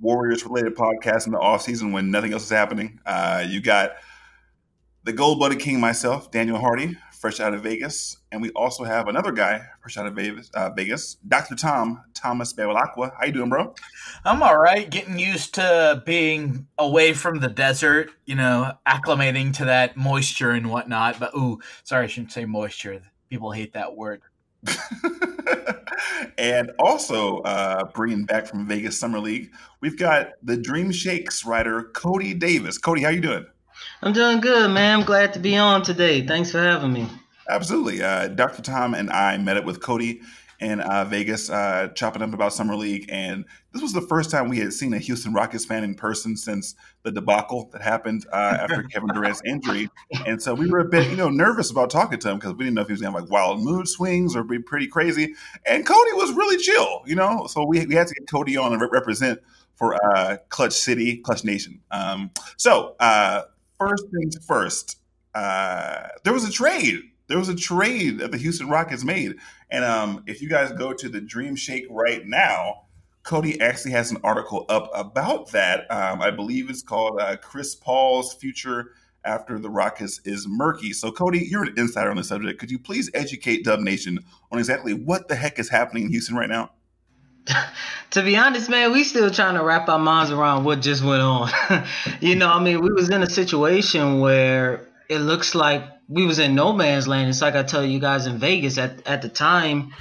Warriors related podcast in the off season when nothing else is happening. Uh, you got the Gold Blooded King, myself, Daniel Hardy, fresh out of Vegas, and we also have another guy fresh out of Vegas, uh, Vegas Dr. Tom Thomas Bevilacqua. How you doing, bro? I'm all right. Getting used to being away from the desert, you know, acclimating to that moisture and whatnot. But ooh, sorry, I shouldn't say moisture. People hate that word. and also uh, bringing back from Vegas Summer League, we've got the Dream Shake's writer Cody Davis. Cody, how you doing? I'm doing good, man. I'm glad to be on today. Thanks for having me. Absolutely. Uh, Dr. Tom and I met up with Cody in uh, Vegas, uh, chopping up about Summer League. And this was the first time we had seen a Houston Rockets fan in person since the debacle that happened uh, after Kevin Durant's injury. And so we were a bit, you know, nervous about talking to him because we didn't know if he was going to have like wild mood swings or be pretty crazy. And Cody was really chill, you know? So we, we had to get Cody on and re- represent for uh, Clutch City, Clutch Nation. Um, so, uh, first things first, uh, there was a trade there was a trade that the Houston Rockets made. And um, if you guys go to the Dream Shake right now, Cody actually has an article up about that. Um, I believe it's called uh, Chris Paul's Future After the Rockets is Murky. So, Cody, you're an insider on the subject. Could you please educate Dub Nation on exactly what the heck is happening in Houston right now? to be honest, man, we still trying to wrap our minds around what just went on. you know, I mean, we was in a situation where it looks like we was in no man's land. It's like I tell you guys in Vegas at at the time,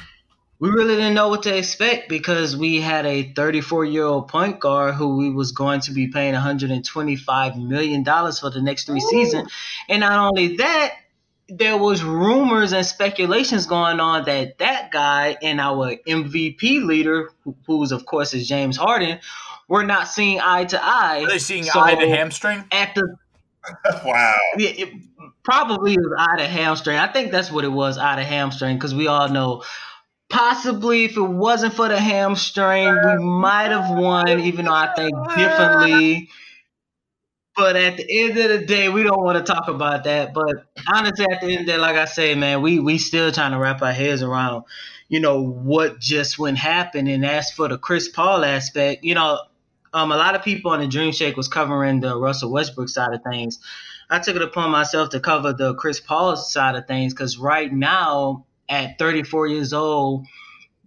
we really didn't know what to expect because we had a 34 year old point guard who we was going to be paying 125 million dollars for the next three seasons, and not only that, there was rumors and speculations going on that that guy and our MVP leader, who, who's of course is James Harden, were not seeing eye to eye. Are they seeing So, eye to hamstring? at the wow. yeah, it probably was out of hamstring. I think that's what it was, out of hamstring, because we all know possibly if it wasn't for the hamstring, we might have won, even though I think differently. But at the end of the day, we don't want to talk about that. But honestly, at the end of the day, like I say, man, we we still trying to wrap our heads around, you know, what just went happen. And as for the Chris Paul aspect, you know, um, a lot of people on the Dream Shake was covering the Russell Westbrook side of things. I took it upon myself to cover the Chris Paul side of things because right now, at 34 years old,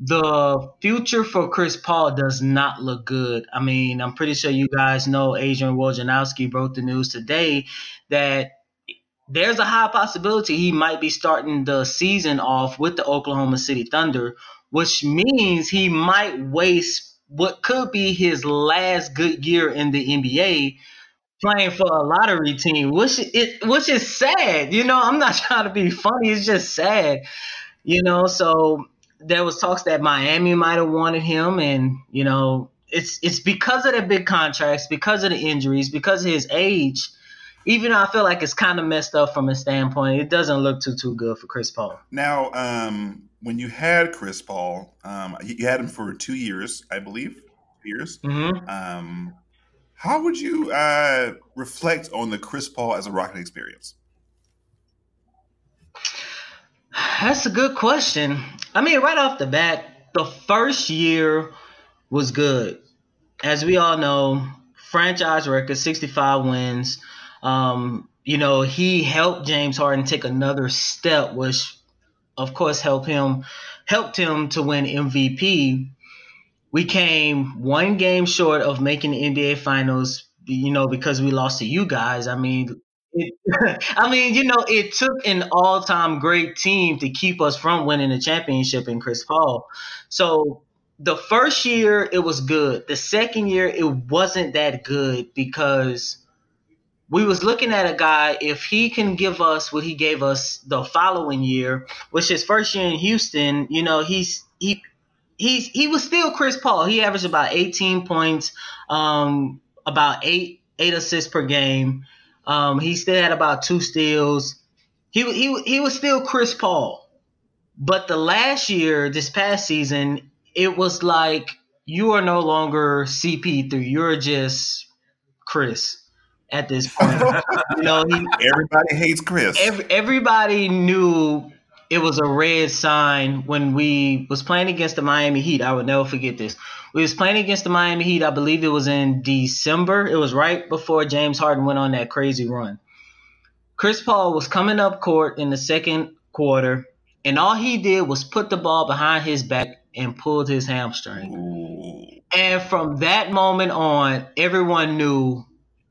the future for Chris Paul does not look good. I mean, I'm pretty sure you guys know Adrian Wojnarowski broke the news today that there's a high possibility he might be starting the season off with the Oklahoma City Thunder, which means he might waste what could be his last good year in the NBA playing for a lottery team, which it which is sad. You know, I'm not trying to be funny. It's just sad. You know, so there was talks that Miami might have wanted him, and you know, it's it's because of the big contracts, because of the injuries, because of his age. Even though I feel like it's kind of messed up from a standpoint, it doesn't look too too good for Chris Paul. Now, um, when you had Chris Paul, um, you had him for two years, I believe. Years. Mm-hmm. Um, how would you uh, reflect on the Chris Paul as a Rocket experience? That's a good question. I mean, right off the bat, the first year was good. As we all know, franchise record, 65 wins. Um, you know, he helped James Harden take another step, which of course helped him helped him to win MVP. We came one game short of making the NBA finals, you know, because we lost to you guys. I mean, it, I mean, you know, it took an all-time great team to keep us from winning the championship in Chris Paul. So the first year it was good. The second year it wasn't that good because we was looking at a guy if he can give us what he gave us the following year, which is first year in Houston. You know, he's he he's he was still Chris Paul. He averaged about 18 points, um, about eight eight assists per game. Um, he still had about two steals. He he he was still Chris Paul. But the last year, this past season, it was like you are no longer CP3. You're just Chris at this point. you know, he, Everybody hates Chris. every, everybody knew it was a red sign when we was playing against the Miami Heat. I would never forget this. We was playing against the Miami Heat. I believe it was in December. It was right before James Harden went on that crazy run. Chris Paul was coming up court in the second quarter, and all he did was put the ball behind his back and pulled his hamstring. Ooh. And from that moment on, everyone knew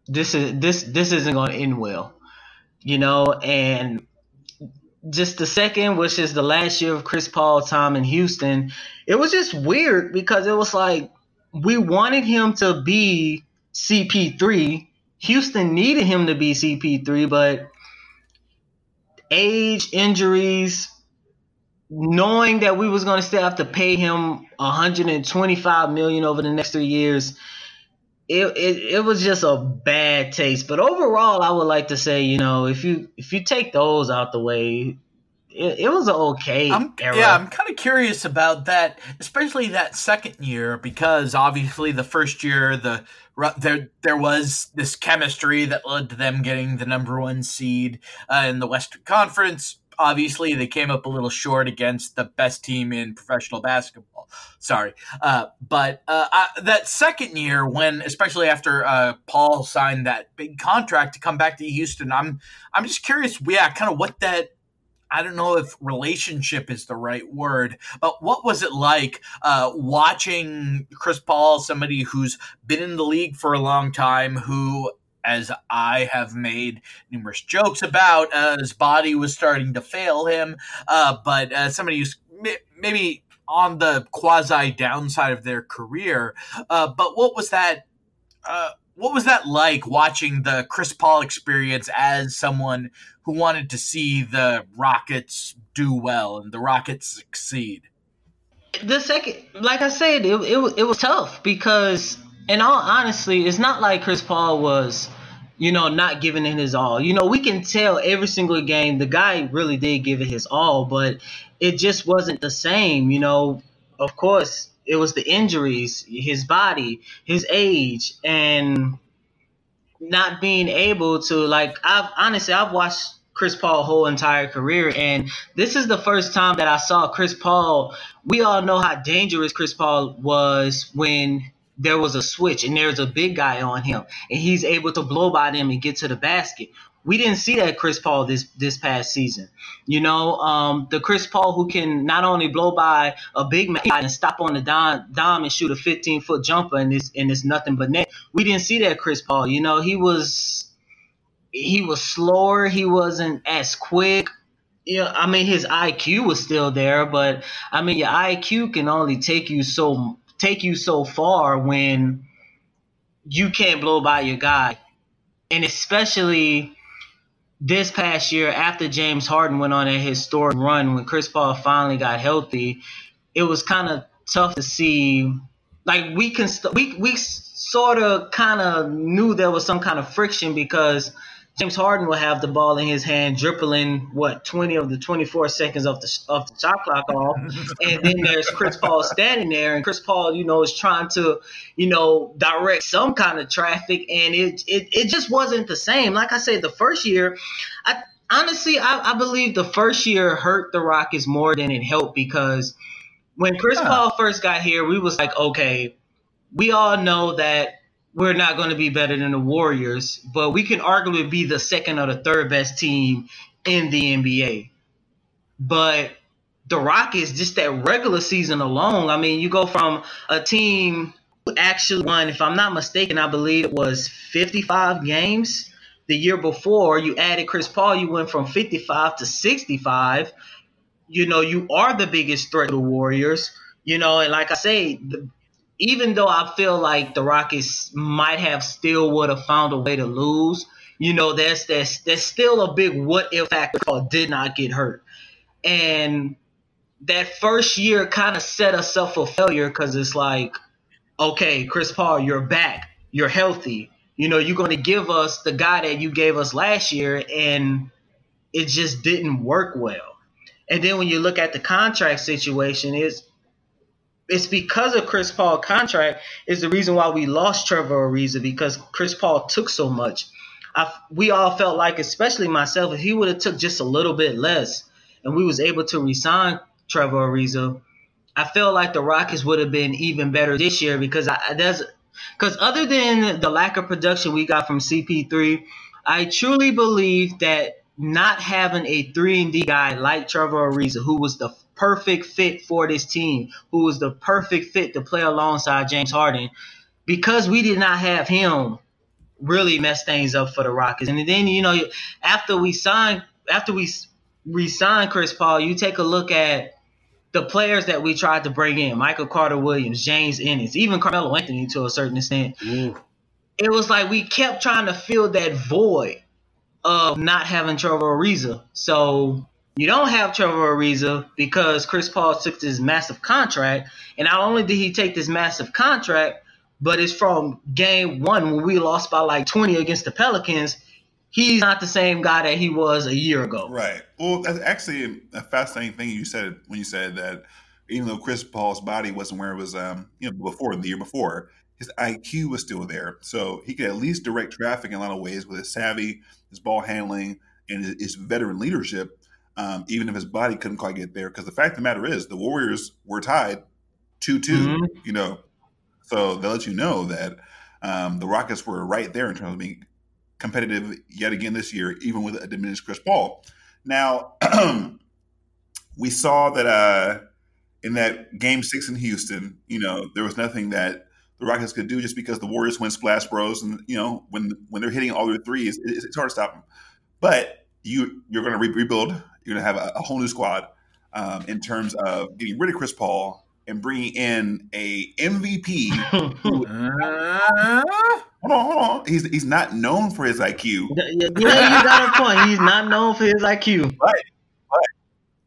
this is this this isn't going to end well, you know. And just the second, which is the last year of Chris Paul time in Houston, it was just weird because it was like we wanted him to be CP3. Houston needed him to be CP3, but age, injuries, knowing that we was going to still have to pay him 125 million over the next three years it, it it was just a bad taste but overall i would like to say you know if you if you take those out the way it, it was an okay I'm, era. yeah, I'm kind of curious about that, especially that second year, because obviously the first year the there there was this chemistry that led to them getting the number one seed uh, in the Western Conference. Obviously, they came up a little short against the best team in professional basketball. Sorry, uh, but uh, I, that second year, when especially after uh, Paul signed that big contract to come back to Houston, I'm I'm just curious, yeah, kind of what that I don't know if relationship is the right word, but what was it like uh, watching Chris Paul, somebody who's been in the league for a long time, who, as I have made numerous jokes about, uh, his body was starting to fail him, uh, but uh, somebody who's may- maybe on the quasi downside of their career. Uh, but what was that? Uh, what was that like watching the Chris Paul experience as someone who wanted to see the Rockets do well and the Rockets succeed? the second, like I said, it, it, it was tough because, in all honesty, it's not like Chris Paul was, you know, not giving it his all. You know, we can tell every single game the guy really did give it his all, but it just wasn't the same. You know, of course, it was the injuries, his body, his age, and not being able to like I've honestly I've watched Chris Paul whole entire career and this is the first time that I saw Chris Paul we all know how dangerous Chris Paul was when there was a switch and there's a big guy on him and he's able to blow by them and get to the basket. We didn't see that Chris Paul this this past season. You know, um, the Chris Paul who can not only blow by a big man and stop on the dime, and shoot a 15 foot jumper and it's and it's nothing but net. We didn't see that Chris Paul. You know, he was he was slower. He wasn't as quick. Yeah, I mean his IQ was still there, but I mean your IQ can only take you so take you so far when you can't blow by your guy, and especially this past year after James Harden went on a historic run when Chris Paul finally got healthy, it was kind of tough to see. Like we can st- we we sort of kind of knew there was some kind of friction because James Harden will have the ball in his hand, dribbling what twenty of the twenty four seconds of the of the shot clock off, and then there's Chris Paul standing there, and Chris Paul, you know, is trying to, you know, direct some kind of traffic, and it it, it just wasn't the same. Like I said, the first year, I honestly I, I believe the first year hurt the Rockets more than it helped because when Chris Paul first got here, we was like, okay, we all know that we're not going to be better than the Warriors, but we can arguably be the second or the third best team in the NBA. But the Rockets, just that regular season alone, I mean, you go from a team who actually won, if I'm not mistaken, I believe it was 55 games the year before. You added Chris Paul, you went from 55 to 65. You know, you are the biggest threat to the Warriors. You know, and like I say, the, even though I feel like the Rockets might have still would have found a way to lose, you know, there's there's there's still a big what if factor called did not get hurt. And that first year kind of set us up for failure because it's like, okay, Chris Paul, you're back, you're healthy. You know, you're going to give us the guy that you gave us last year, and it just didn't work well. And then when you look at the contract situation, is it's because of Chris Paul contract is the reason why we lost Trevor Ariza because Chris Paul took so much. I, we all felt like, especially myself, if he would have took just a little bit less, and we was able to resign Trevor Ariza, I feel like the Rockets would have been even better this year because I, there's because other than the lack of production we got from CP3, I truly believe that not having a three and D guy like Trevor Ariza, who was the perfect fit for this team, who was the perfect fit to play alongside James Harden, because we did not have him, really messed things up for the Rockets. And then you know, after we signed, after we re-signed Chris Paul, you take a look at the players that we tried to bring in, Michael Carter Williams, James Ennis, even Carmelo Anthony to a certain extent. Mm. It was like we kept trying to fill that void of not having Trevor Ariza. So you don't have Trevor Ariza because Chris Paul took this massive contract. And not only did he take this massive contract, but it's from game one when we lost by like 20 against the Pelicans. He's not the same guy that he was a year ago. Right. Well, that's actually a fascinating thing you said when you said that even though Chris Paul's body wasn't where it was, um, you know, before the year before, his IQ was still there. So he could at least direct traffic in a lot of ways with his savvy, his ball handling, and his, his veteran leadership, um, even if his body couldn't quite get there. Because the fact of the matter is, the Warriors were tied 2 2, mm-hmm. you know. So they let you know that um, the Rockets were right there in terms of being competitive yet again this year, even with a diminished Chris Paul. Now, we saw that uh, in that game six in Houston, you know, there was nothing that the Rockets could do just because the Warriors went splash bros, and you know when when they're hitting all their threes, it's, it's hard to stop them. But you you're going to re- rebuild. You're going to have a, a, whole new squad um, in terms of getting rid of Chris Paul and bringing in a MVP. Who, hold on, hold on. He's he's not known for his IQ. Yeah, you got a point. He's not known for his IQ. Right. But,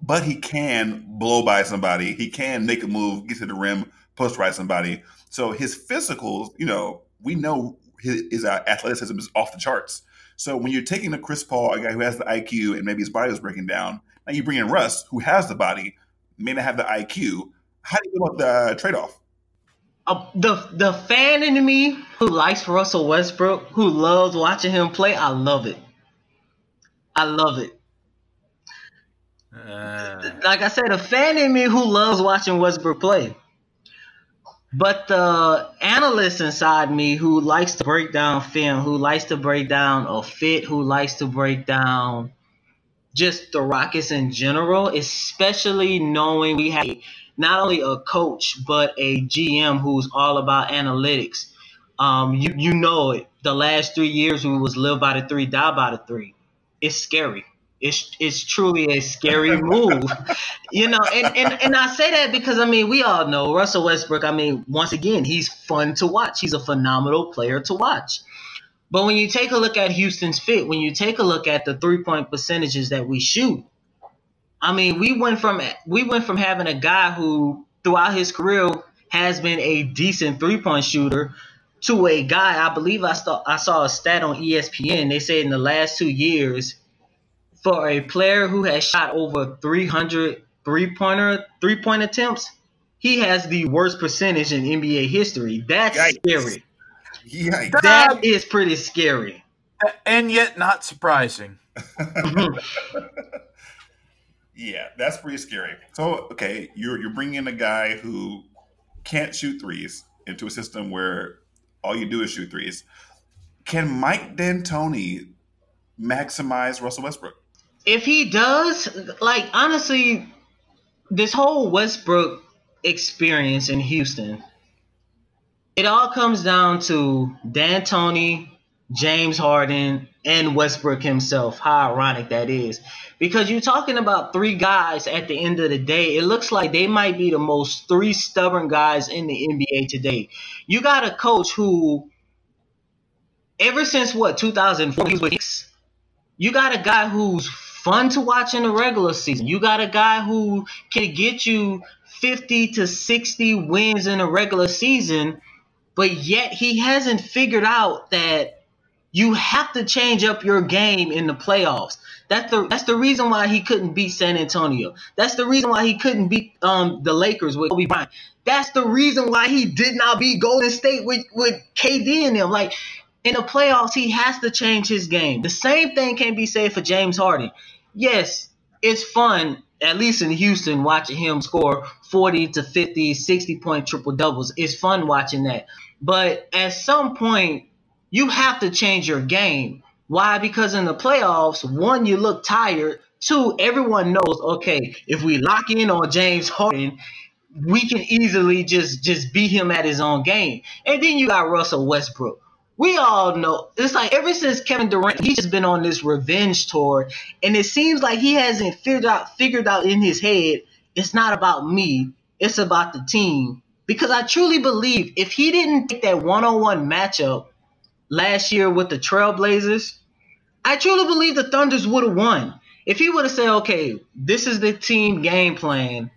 but he can blow by somebody. He can make a move, get to the rim, post right somebody. So his physicals, you know, we know his, his uh, athleticism is off the charts. So when you're taking a Chris Paul, a guy who has the IQ and maybe his body was breaking down, now you bring in Russ, who has the body, may not have the IQ. How do you feel about the uh, trade off? Uh, the the fan in me who likes Russell Westbrook, who loves watching him play, I love it. I love it. Uh, like I said, a fan in me who loves watching Westbrook play. But the analyst inside me who likes to break down film, who likes to break down a fit, who likes to break down just the Rockets in general, especially knowing we have not only a coach but a GM who's all about analytics. Um, you you know it. The last three years we was live by the three, die by the three. It's scary it's it's truly a scary move. you know, and, and and I say that because I mean we all know Russell Westbrook, I mean, once again, he's fun to watch. He's a phenomenal player to watch. But when you take a look at Houston's fit, when you take a look at the three point percentages that we shoot, I mean, we went from we went from having a guy who throughout his career has been a decent three point shooter to a guy. I believe I saw I saw a stat on ESPN. They said in the last two years for a player who has shot over 300 three pointer three point attempts, he has the worst percentage in NBA history. That's Yikes. scary. Yikes. That is pretty scary. And yet not surprising. yeah, that's pretty scary. So, okay, you're you're bringing in a guy who can't shoot threes into a system where all you do is shoot threes. Can Mike D'Antoni maximize Russell Westbrook? If he does, like honestly, this whole Westbrook experience in Houston, it all comes down to D'Antoni, James Harden, and Westbrook himself. How ironic that is. Because you're talking about three guys at the end of the day. It looks like they might be the most three stubborn guys in the NBA today. You got a coach who ever since what 2004, you got a guy who's fun to watch in the regular season. You got a guy who can get you 50 to 60 wins in a regular season, but yet he hasn't figured out that you have to change up your game in the playoffs. That's the that's the reason why he couldn't beat San Antonio. That's the reason why he couldn't beat um, the Lakers with Kobe Bryant. That's the reason why he did not beat Golden State with, with KD and them. Like in the playoffs, he has to change his game. The same thing can be said for James Harden. Yes, it's fun, at least in Houston, watching him score 40 to 50, 60 point triple doubles. It's fun watching that. But at some point, you have to change your game. Why? Because in the playoffs, one, you look tired. Two, everyone knows, okay, if we lock in on James Harden, we can easily just just beat him at his own game. And then you got Russell Westbrook. We all know it's like ever since Kevin Durant, he's just been on this revenge tour, and it seems like he hasn't figured out figured out in his head it's not about me, it's about the team. Because I truly believe if he didn't take that one-on-one matchup last year with the Trailblazers, I truly believe the Thunders would have won. If he would have said, okay, this is the team game plan,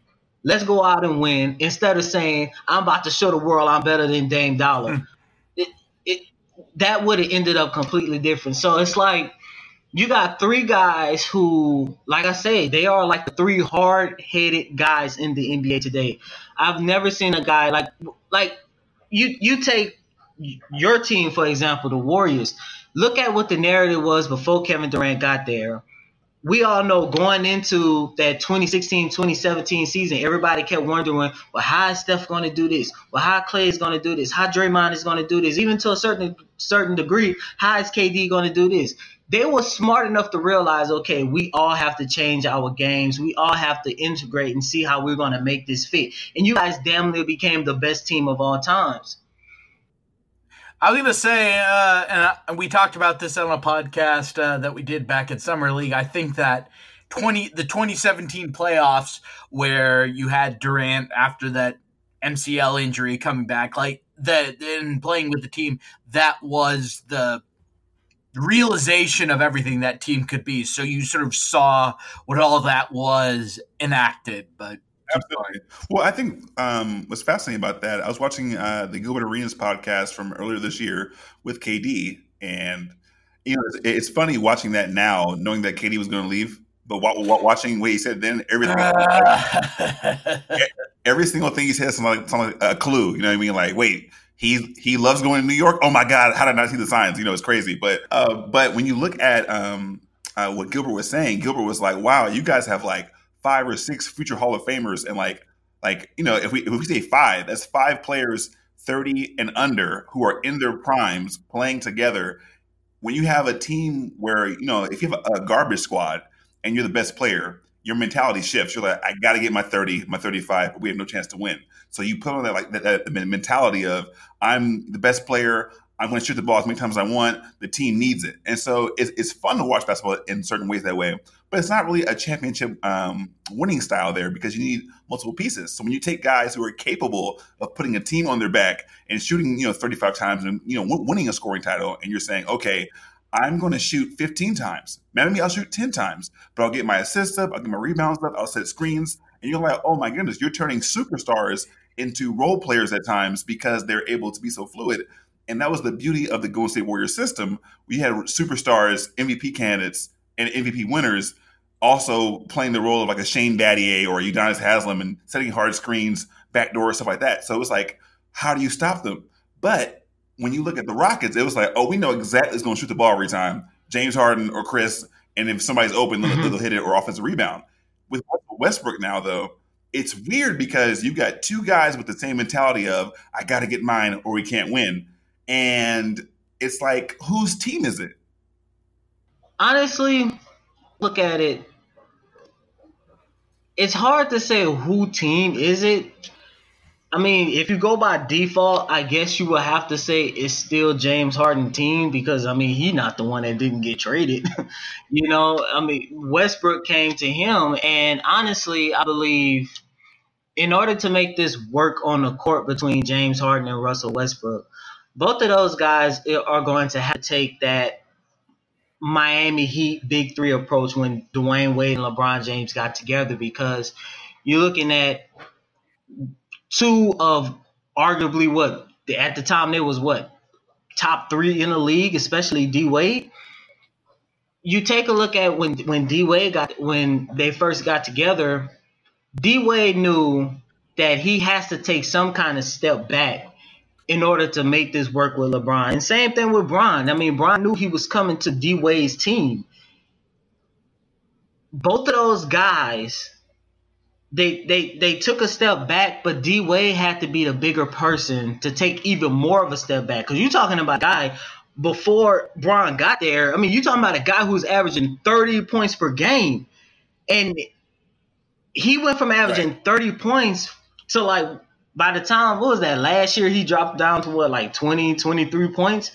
let's go out and win, instead of saying, I'm about to show the world I'm better than Dame Dolla, mm. it, that would have ended up completely different. So it's like, you got three guys who, like I say, they are like the three hard-headed guys in the NBA today. I've never seen a guy like like you. You take your team for example, the Warriors. Look at what the narrative was before Kevin Durant got there. We all know going into that 2016-2017 season, everybody kept wondering, well, how is Steph going to do this? Well, how Klay is going to do this? How Draymond is going to do this? Even to a certain certain degree, how is KD going to do this? they were smart enough to realize, okay, we all have to change our games. We all have to integrate and see how we're going to make this fit. And you guys damn near became the best team of all times. I was to say, uh, and, and, we talked about this on a podcast uh, that we did back at Summer League. I think that 20 the 2017 playoffs where you had Durant after that MCL injury coming back, like that, and playing with the team, that was the realization of everything that team could be. So you sort of saw what all that was enacted, but. Absolutely. Well, I think um, what's fascinating about that, I was watching uh, the Gilbert Arenas podcast from earlier this year with KD, and you know, it's, it's funny watching that now, knowing that KD was going to leave, but watching what he said then, everything, uh. every single thing he said, something like, something like a clue. You know what I mean? Like, wait, he he loves going to New York. Oh my God, how did I not see the signs? You know, it's crazy. But uh, but when you look at um, uh, what Gilbert was saying, Gilbert was like, "Wow, you guys have like five or six future Hall of Famers, and like like you know, if we if we say five, that's five players thirty and under who are in their primes playing together. When you have a team where you know, if you have a, garbage squad and you're the best player, your mentality shifts. You're like, I got to get my 30, my 35, but we have no chance to win. So you put on that like that, that mentality of I'm the best player. I'm going to shoot the ball as many times as I want. The team needs it, and so it's, it's fun to watch basketball in certain ways that way. But it's not really a championship um, winning style there because you need multiple pieces. So when you take guys who are capable of putting a team on their back and shooting, you know, 35 times and you know winning a scoring title, and you're saying, okay, I'm going to shoot 15 times. Maybe I'll shoot 10 times, but I'll get my assists up, I'll get my rebounds up, I'll set screens. And you're like, oh my goodness, you're turning superstars into role players at times because they're able to be so fluid. And that was the beauty of the Golden State Warriors system. We had superstars, MVP candidates, and MVP winners also playing the role of like a Shane Battier or a Udonis Haslem and setting hard screens, backdoor, stuff like that. So it was like, how do you stop them? But when you look at the Rockets, it was like, oh, we know exactly who's going to shoot the ball every time, James Harden or Chris, and if somebody's open, mm-hmm. they'll, they'll hit it or offensive rebound. With Westbrook now, though, it's weird because you got two guys with the same mentality of I got to get mine or we can't win, and it's like whose team is it? Honestly, look at it. It's hard to say who team is it I mean, if you go by default, I guess you would have to say it's still James Harden team because I mean he's not the one that didn't get traded. you know, I mean Westbrook came to him, and honestly, I believe in order to make this work on the court between James Harden and Russell Westbrook, both of those guys are going to have to take that Miami Heat big three approach when Dwyane Wade and LeBron James got together because you're looking at two of arguably what at the time there was what top three in the league, especially D Wade. You take a look at when when D Wade got when they first got together, D Wade knew that he has to take some kind of step back in order to make this work with LeBron. And same thing with Bron. I mean, Bron knew he was coming to D Wade's team. Both of those guys, they they they took a step back, but D Wade had to be the bigger person to take even more of a step back. Because you're talking about a guy before Bron got there. I mean, you're talking about a guy who's averaging 30 points per game, and he went from averaging right. 30 points to like by the time what was that last year he dropped down to what like 20 23 points?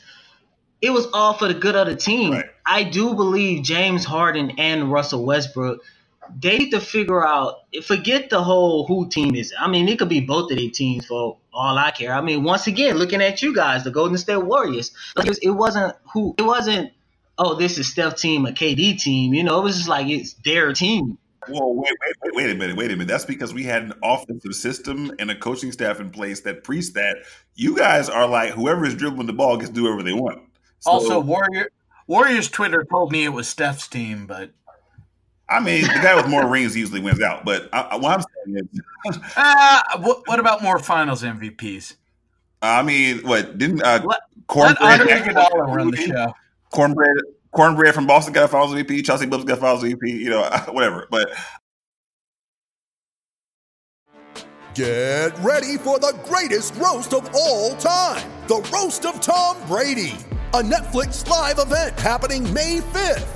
It was all for the good of the team. Right. i do believe james harden and russell westbrook they need to figure out forget the whole who team is. I mean it could be both of their teams for all i care. I mean once again looking at you guys the golden state warriors like it wasn't who it wasn't oh this is steph team a kd team you know it was just like it's their team well, wait, wait, wait, wait a minute, wait a minute. That's because we had an offensive system and a coaching staff in place that preached that. You guys are like whoever is dribbling the ball gets to do whatever they want. So, also, Warrior Warriors Twitter told me it was Steph's team, but I mean, the guy with more rings usually wins out. But I, what I'm saying is, uh, what, what, about more Finals MVPs? I mean, what didn't uh, let, Cornbread let Iguodala run the show? Cornbread Cornbread from Boston got a Finals MVP. Chauncey Billups got a Finals MVP. You know, whatever. But get ready for the greatest roast of all time: the roast of Tom Brady, a Netflix live event happening May fifth.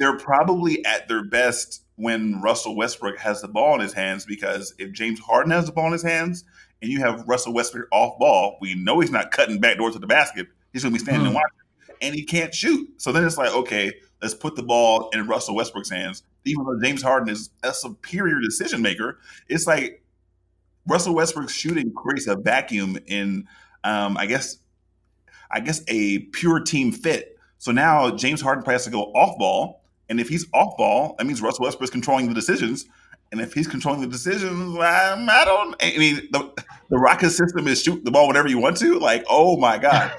they're probably at their best when Russell Westbrook has the ball in his hands because if James Harden has the ball in his hands and you have Russell Westbrook off ball, we know he's not cutting back doors to the basket. He's going to be standing mm. and watching, and he can't shoot. So then it's like, okay, let's put the ball in Russell Westbrook's hands. Even though James Harden is a superior decision maker, it's like Russell Westbrook's shooting creates a vacuum in, um, I guess, I guess a pure team fit. So now James Harden has to go off ball and if he's off ball, that means Russell Westbrook is controlling the decisions. And if he's controlling the decisions, um, I don't. I mean, the, the Rocket system is shoot the ball whenever you want to. Like, oh my god.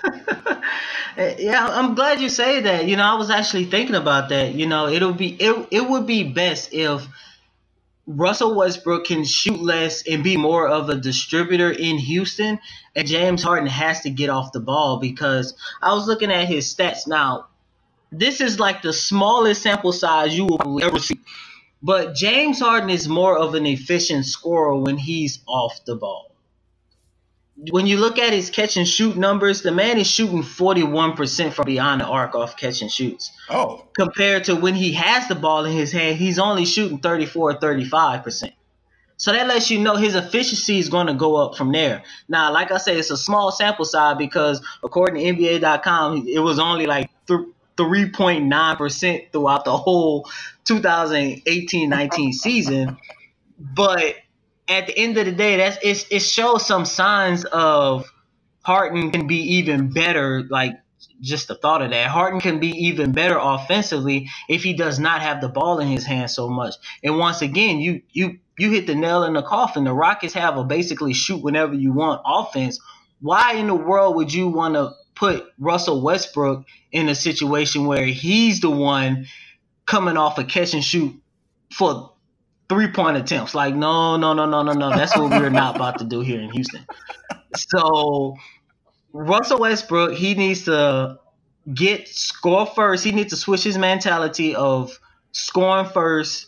yeah, I'm glad you say that. You know, I was actually thinking about that. You know, it'll be it. It would be best if Russell Westbrook can shoot less and be more of a distributor in Houston, and James Harden has to get off the ball because I was looking at his stats now this is like the smallest sample size you will ever see. But James Harden is more of an efficient scorer when he's off the ball. When you look at his catch and shoot numbers, the man is shooting 41% from beyond the arc off catch and shoots. Oh. Compared to when he has the ball in his hand, he's only shooting 34 or 35%. So that lets you know his efficiency is going to go up from there. Now, like I said, it's a small sample size because according to NBA.com, it was only like th- 3.9% throughout the whole 2018-19 season. But at the end of the day, that's it, it shows some signs of Harden can be even better, like just the thought of that. Harden can be even better offensively if he does not have the ball in his hand so much. And once again, you you you hit the nail in the coffin. The Rockets have a basically shoot whenever you want offense. Why in the world would you want to put Russell Westbrook in a situation where he's the one coming off a catch and shoot for three point attempts. Like, no, no, no, no, no, no. That's what we're not about to do here in Houston. So Russell Westbrook, he needs to get score first. He needs to switch his mentality of scoring first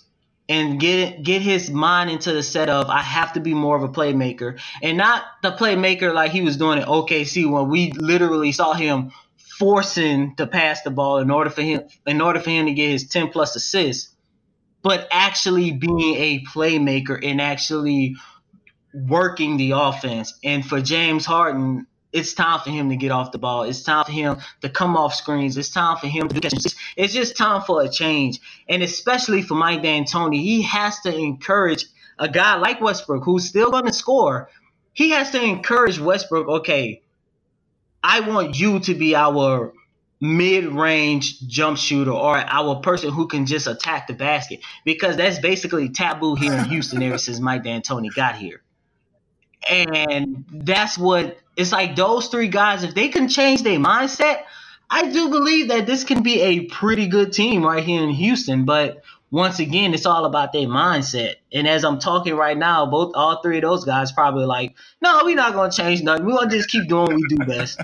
and get get his mind into the set of I have to be more of a playmaker and not the playmaker like he was doing at OKC when we literally saw him forcing to pass the ball in order for him in order for him to get his 10 plus assists, but actually being a playmaker and actually working the offense. And for James Harden, it's time for him to get off the ball. It's time for him to come off screens. It's time for him to do catches. It's just time for a change. And especially for Mike D'Antoni, he has to encourage a guy like Westbrook who's still going to score. He has to encourage Westbrook, okay, I want you to be our mid-range jump shooter or our person who can just attack the basket because that's basically taboo here in Houston ever since Mike D'Antoni got here. And that's what it's like those three guys, if they can change their mindset, I do believe that this can be a pretty good team right here in Houston. But once again, it's all about their mindset. And as I'm talking right now, both all three of those guys probably like, no, we're not gonna change nothing. We're gonna just keep doing what we do best.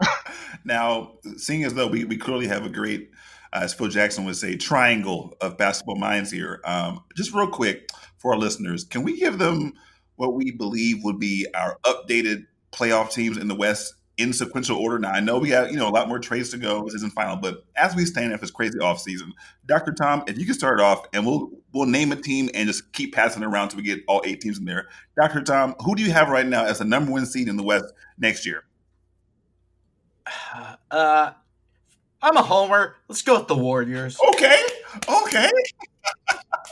now, seeing as though we, we clearly have a great, uh, as Phil Jackson would say, triangle of basketball minds here. Um, just real quick for our listeners, can we give them what we believe would be our updated playoff teams in the West in sequential order. Now I know we have you know a lot more trades to go. This isn't final, but as we stand after this crazy off season, Doctor Tom, if you can start off and we'll we'll name a team and just keep passing around till we get all eight teams in there. Doctor Tom, who do you have right now as the number one seed in the West next year? Uh, I'm a homer. Let's go with the Warriors. Okay, okay.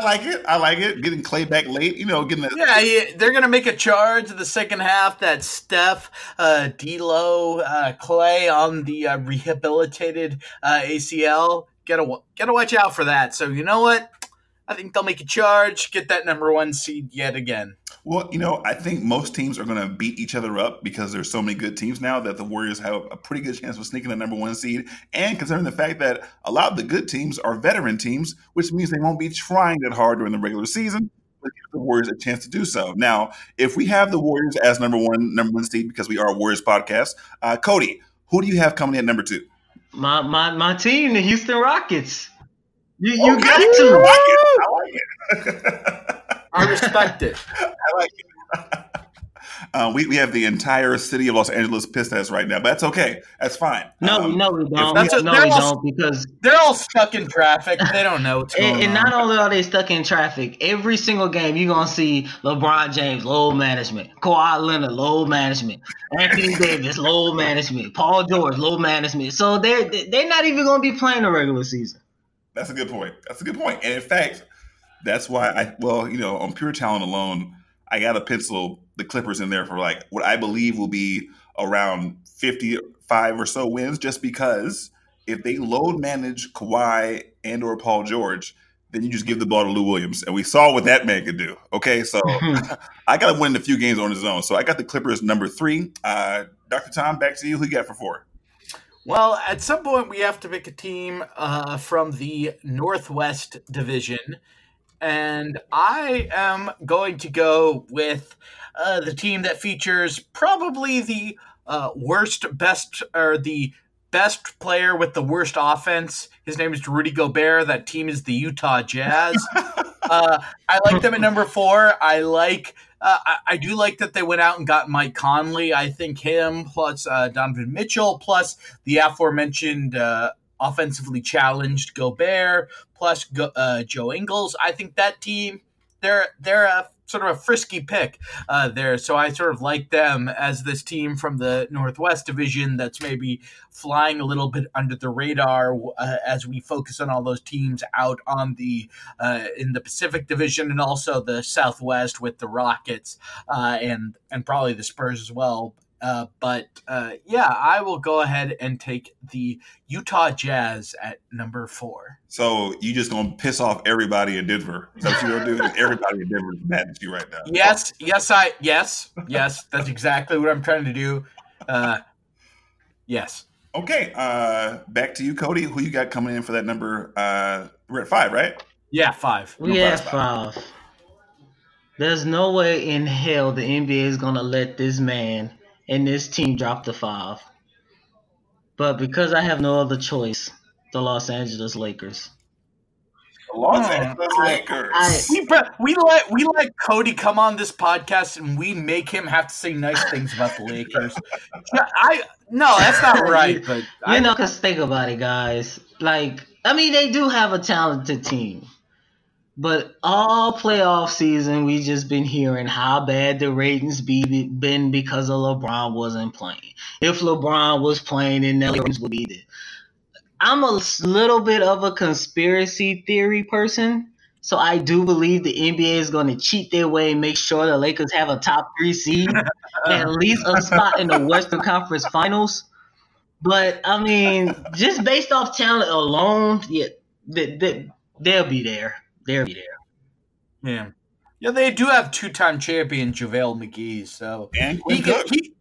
I like it. I like it. Getting Klay back late, you know, getting the yeah. They're gonna make a charge in the second half. That Steph, uh, D'Lo, uh, Klay on the uh, rehabilitated uh, ACL. Gotta gotta watch out for that. So you know what? I think they'll make a charge, get that number one seed yet again. Well, you know, I think most teams are going to beat each other up because there's so many good teams now that the Warriors have a pretty good chance of sneaking the number one seed. And considering the fact that a lot of the good teams are veteran teams, which means they won't be trying that hard during the regular season, but give the Warriors a chance to do so. Now, if we have the Warriors as number one, number one seed because we are a Warriors podcast, uh, Cody, who do you have coming in at number two? My my my team, the Houston Rockets. You, you Okay. got I to. like it. I like it. I respect it. I like it. Uh, we, we have the entire city of Los Angeles pissed at us right now, but that's okay. That's fine. No, Um, no, we don't. that's a- no, they're we all- don't because They're all stuck in traffic. They don't know what's going and, and on. not only are they stuck in traffic, every single game you're gonna see LeBron James low management, Kawhi Leonard load management, Anthony Davis low management, Paul George low management. So they're they're not even gonna be playing the regular season. That's a good point. That's a good point. And in fact, that's why I well, you know, on pure talent alone, I got to pencil the Clippers in there for like what I believe will be around fifty-five or so wins, just because if they load manage Kawhi and or Paul George, then you just give the ball to Lou Williams, and we saw what that man could do. Okay, so I got to win a few games on his own. So I got the Clippers number three. Uh, Doctor Tom, back to you. Who you got for four? Well, at some point we have to pick a team uh, from the Northwest Division, and I am going to go with uh, the team that features probably the uh, worst, best, or the best player with the worst offense. His name is Rudy Gobert. That team is the Utah Jazz. uh, I like them at number four. I like. Uh, I, I do like that they went out and got Mike Conley. I think him plus uh, Donovan Mitchell plus the aforementioned uh, offensively challenged Gobert plus Go, uh, Joe Ingles. I think that team they're they're a sort of a frisky pick uh, there. So I sort of like them as this team from the Northwest Division that's maybe flying a little bit under the radar uh, as we focus on all those teams out on the uh, in the Pacific Division and also the Southwest with the Rockets uh, and and probably the Spurs as well. Uh, but uh, yeah, I will go ahead and take the Utah Jazz at number four. So you just gonna piss off everybody in Denver? Is that what you gonna do? everybody in Denver is mad at you right now. Yes, yes, I yes, yes. That's exactly what I'm trying to do. Uh, yes. Okay. Uh, back to you, Cody. Who you got coming in for that number? Uh, we're at five, right? Yeah, five. We have five. There's no way in hell the NBA is gonna let this man and this team dropped the five. But because I have no other choice, the Los Angeles Lakers. Los. Angeles Lakers. I- We, we let we let Cody come on this podcast and we make him have to say nice things about the Lakers. I no, that's not right. But I You know, because think about it, guys. Like, I mean, they do have a talented team. But all playoff season, we just been hearing how bad the ratings be been because of LeBron wasn't playing. If LeBron was playing, then the ratings would be there. I'm a little bit of a conspiracy theory person, so I do believe the NBA is going to cheat their way and make sure the Lakers have a top three seed, at least a spot in the Western Conference Finals. But I mean, just based off talent alone, yeah, they, they, they'll be there. They'll be there. yeah, yeah, they do have two-time champion JaVale McGee, so and he Quinn can. He,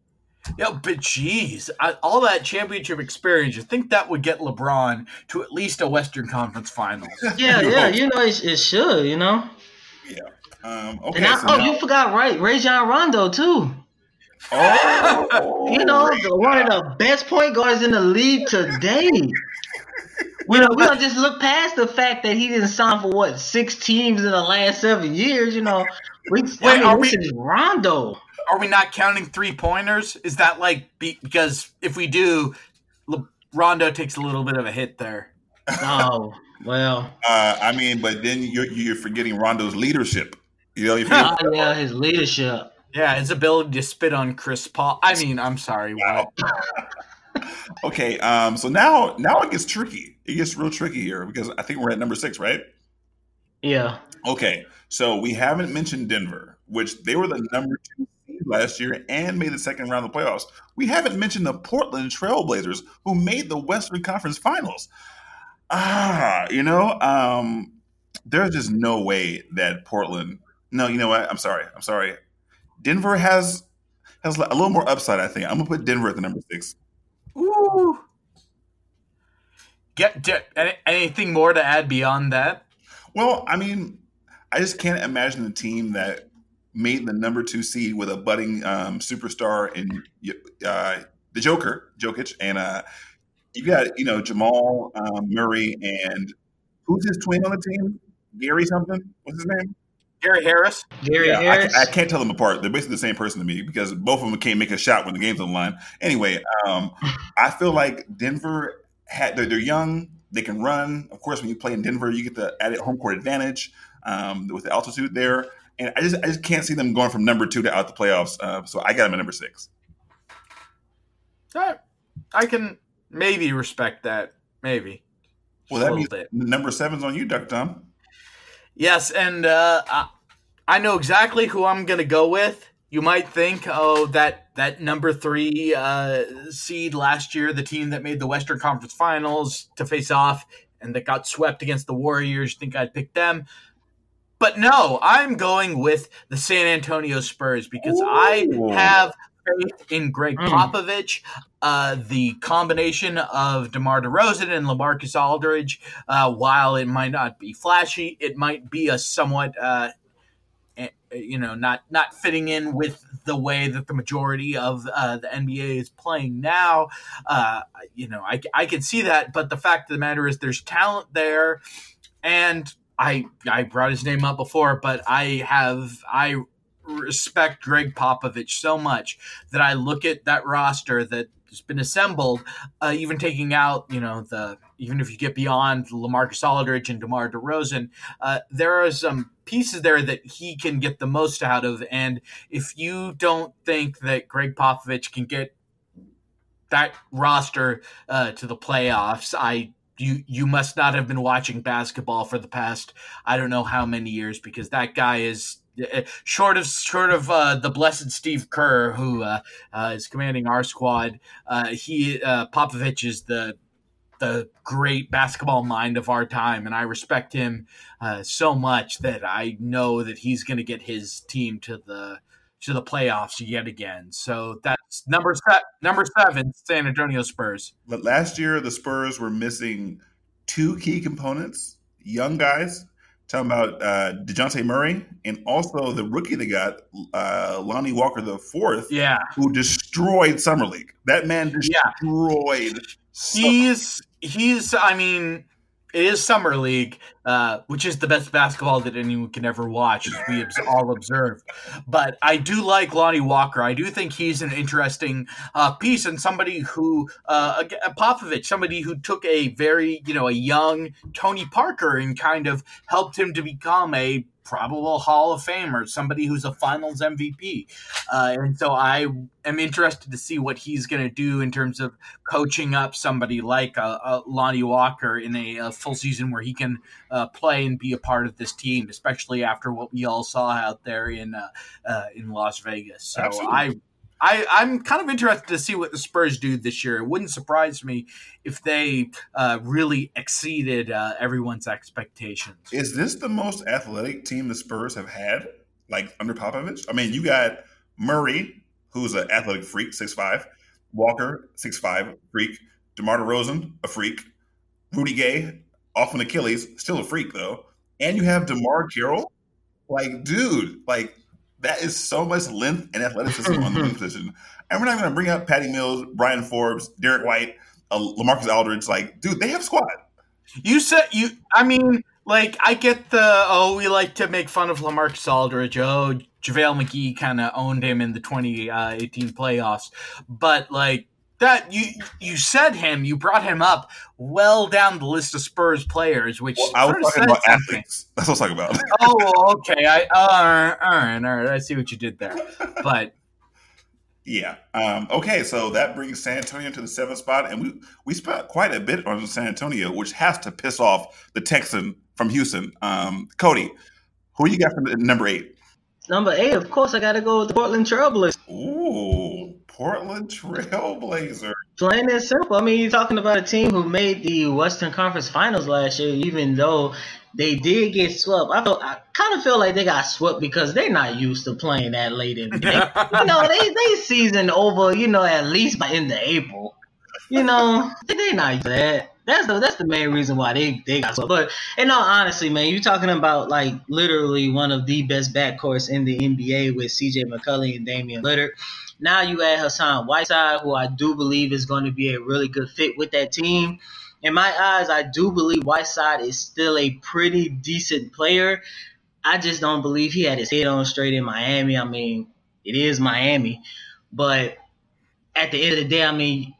yeah, but geez, I, all that championship experience, you think that would get LeBron to at least a Western Conference Finals? Yeah, yeah, you know it, it should, you know. Yeah. Um, okay, And I, so oh, now- you forgot right, Rajon Rondo too. oh, You know, the, one of the best point guards in the league today. We don't, we don't just look past the fact that he didn't sign for what six teams in the last seven years. You know, we, Wait, I mean, are this we- is Rondo. Are we not counting three pointers? Is that like be, because if we do, Le, Rondo takes a little bit of a hit there. Oh well, uh, I mean, but then you're you're forgetting Rondo's leadership. You know, if you oh, yeah, his leadership. Yeah, his ability to spit on Chris Paul. I mean, I'm sorry, what? okay, um, so now now it gets tricky. It gets real tricky here because I think we're at number six, right? Yeah, Okay, so we haven't mentioned Denver, which they were the number two seed last year and made the second round of the playoffs. We haven't mentioned the Portland Trailblazers, who made the Western Conference Finals. Ah, you know, um, there's just no way that Portland. No, you know what? I'm sorry. I'm sorry. Denver has has a little more upside. I think I'm gonna put Denver at the number six. Ooh. Get, get any, anything more to add beyond that? Well, I mean, I just can't imagine a team that made the number two seed with a budding um, superstar in uh, the Joker, Jokic, and uh, you got you know Jamal um, Murray and who's his twin on the team? Gary something. What's his name? Gary Harris. Gary Yeah, I, Harris. ca- I can't tell them apart. They're basically the same person to me because both of them can't make a shot when the game's on the line. Anyway, um, I feel like Denver had they're, they're young. They can run. Of course, when you play in Denver, you get the added home court advantage um, with the altitude there. And I just I just can't see them going from number two to out the playoffs. Uh, so I got them at number six. All right. I can maybe respect that. Maybe. Well, that means bit. number seven's on you, Dr. Tom. Yes, and uh, I, I know exactly who I'm going to go with. You might think, oh, that that number three uh, seed last year, the team that made the Western Conference Finals to face off and that got swept against the Warriors, you think I'd pick them? But no, I'm going with the San Antonio Spurs because I have faith in Gregg Mm. Popovich. Uh, the combination of DeMar DeRozan and LaMarcus Aldridge, uh, while it might not be flashy, it might be a somewhat, uh, you know, not not fitting in with the way that the majority of uh, the NBA is playing now. Uh, you know, I, I can see that, but the fact of the matter is, there's talent there, and I I brought his name up before, but I have I respect Gregg Popovich so much that I look at that roster that has been assembled, uh, even taking out, you know, the even if you get beyond LaMarcus Aldridge and DeMar DeRozan, uh, there are some pieces there that he can get the most out of. And if you don't think that Gregg Popovich can get that roster uh, to the playoffs, I you you must not have been watching basketball for the past I don't know how many years because that guy is uh, short of short of uh, the blessed Steve Kerr who uh, uh, is commanding our squad. Uh, he uh, Popovich is the the great basketball mind of our time, and I respect him uh, so much that I know that he's going to get his team to the to the playoffs yet again. So that's number se- number seven, San Antonio Spurs. But last year, the Spurs were missing two key components: young guys. Talking about uh, Dejounte Murray and also the rookie they got, uh, Lonnie Walker the fourth, Yeah, who destroyed summer league. That man destroyed. Summer- he's he's. I mean, it is summer league, uh, which is the best basketball that anyone can ever watch, as we all observe. But I do like Lonnie Walker. I do think he's an interesting uh, piece and somebody who uh, Popovich, somebody who took a very you know a young Tony Parker and kind of helped him to become a probable Hall of Famer, somebody who's a Finals MVP. Uh, and so I am interested to see what he's going to do in terms of coaching up somebody like uh, uh, Lonnie Walker in a, a, full season where he can uh, play and be a part of this team, especially after what we all saw out there in uh, uh, in Las Vegas. So Absolutely. I I, I'm kind of interested to see what the Spurs do this year. It wouldn't surprise me if they uh, really exceeded uh, everyone's expectations. Is this the most athletic team the Spurs have had, like under Popovich? I mean, you got Murray, who's an athletic freak, six five. Walker, six five, freak. DeMar DeRozan, a freak. Rudy Gay, off an Achilles, still a freak though. And you have DeMarre Carroll. Like, dude, like that is so much length and athleticism on the position. And we're not going to bring up Patty Mills, Bryn Forbes, Derrick White, uh, LaMarcus Aldridge. Like, dude, they have squad. You said you. I mean, like, I get the oh, we like to make fun of LaMarcus Aldridge. Oh, JaVale McGee kind of owned him in the 2018 playoffs, but like that you you said him, you brought him up well down the list of Spurs players, which well, I was talking about something. athletes. That's what I was talking about. oh, okay. I all right, all right, all right. I see what you did there, but. Yeah. Um, okay. So that brings San Antonio to the seventh spot, and we we spent quite a bit on San Antonio, which has to piss off the Texan from Houston. Um, Cody, who you got from number eight? Number eight, of course, I got to go with the Portland Trailblazers. Ooh, Portland Trailblazer. Plain and simple. I mean, you're talking about a team who made the Western Conference Finals last year, even though they did get swept. I feel, I kind of feel like they got swept because they're not used to playing that late in the game. you know, they they season over. You know, at least by end of April. You know, they're not used to that. That's the that's the main reason why they they got swept. But in all honesty, man, you're talking about like literally one of the best backcourts in the NBA with C.J. McCollum and Damian Lillard. Now you add Hassan Whiteside, who I do believe is going to be a really good fit with that team. In my eyes, I do believe Whiteside is still a pretty decent player. I just don't believe he had his head on straight in Miami. I mean, it is Miami, but at the end of the day, I mean,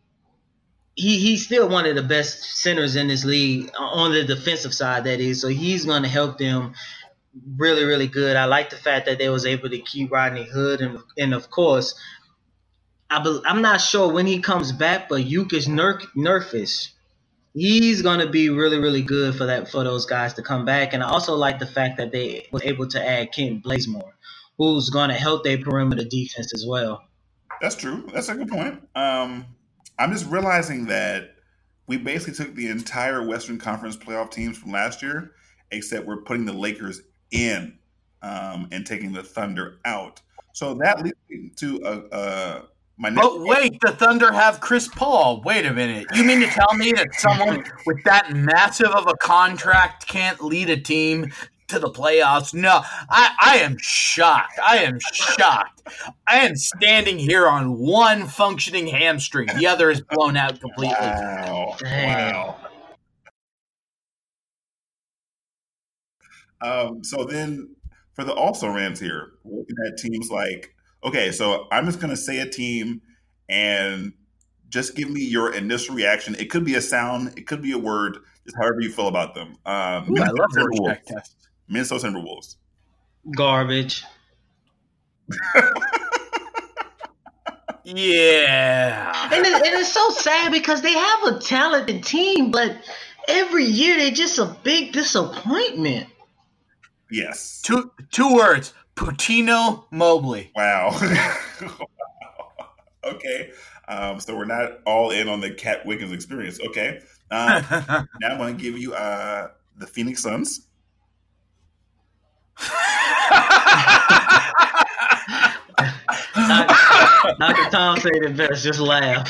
he he's still one of the best centers in this league uh, on the defensive side. That is, so he's going to help them really, really good. I like the fact that they was able to keep Rodney Hood and and of course I be, I'm not sure when he comes back, but Jusuf Nurkic, he's gonna be really really good for that for those guys to come back. And I also like the fact that they were able to add Kent Bazemore, who's gonna help their perimeter defense as well. That's true. That's a good point. Um, I'm just realizing that we basically took the entire Western Conference playoff teams from last year, except we're putting the Lakers in um, and taking the Thunder out. So that leads me to a, a my but wait, the Thunder have Chris Paul. Wait a minute. You mean to tell me that someone with that massive of a contract can't lead a team to the playoffs? No, I, I am shocked. I am shocked. I am standing here on one functioning hamstring. The other is blown out completely. Wow. Wow. Um, so then for the also rans here, looking at teams like Okay, so I'm just going to say a team and just give me your initial reaction. It could be a sound, it could be a word, just however you feel about them. Um, Ooh, Minnesota, Timberwolves. Minnesota Timberwolves. Garbage. yeah. And, it, and it's so sad because they have a talented team, but every year they're just a big disappointment. Yes. Two two words. Cuttino Mobley. Wow. okay. Um, so we're not all in on the Cat Wiggins experience. Okay. Um, now I'm going to give you uh, the Phoenix Suns. Dr. Tom said it best. Just laugh.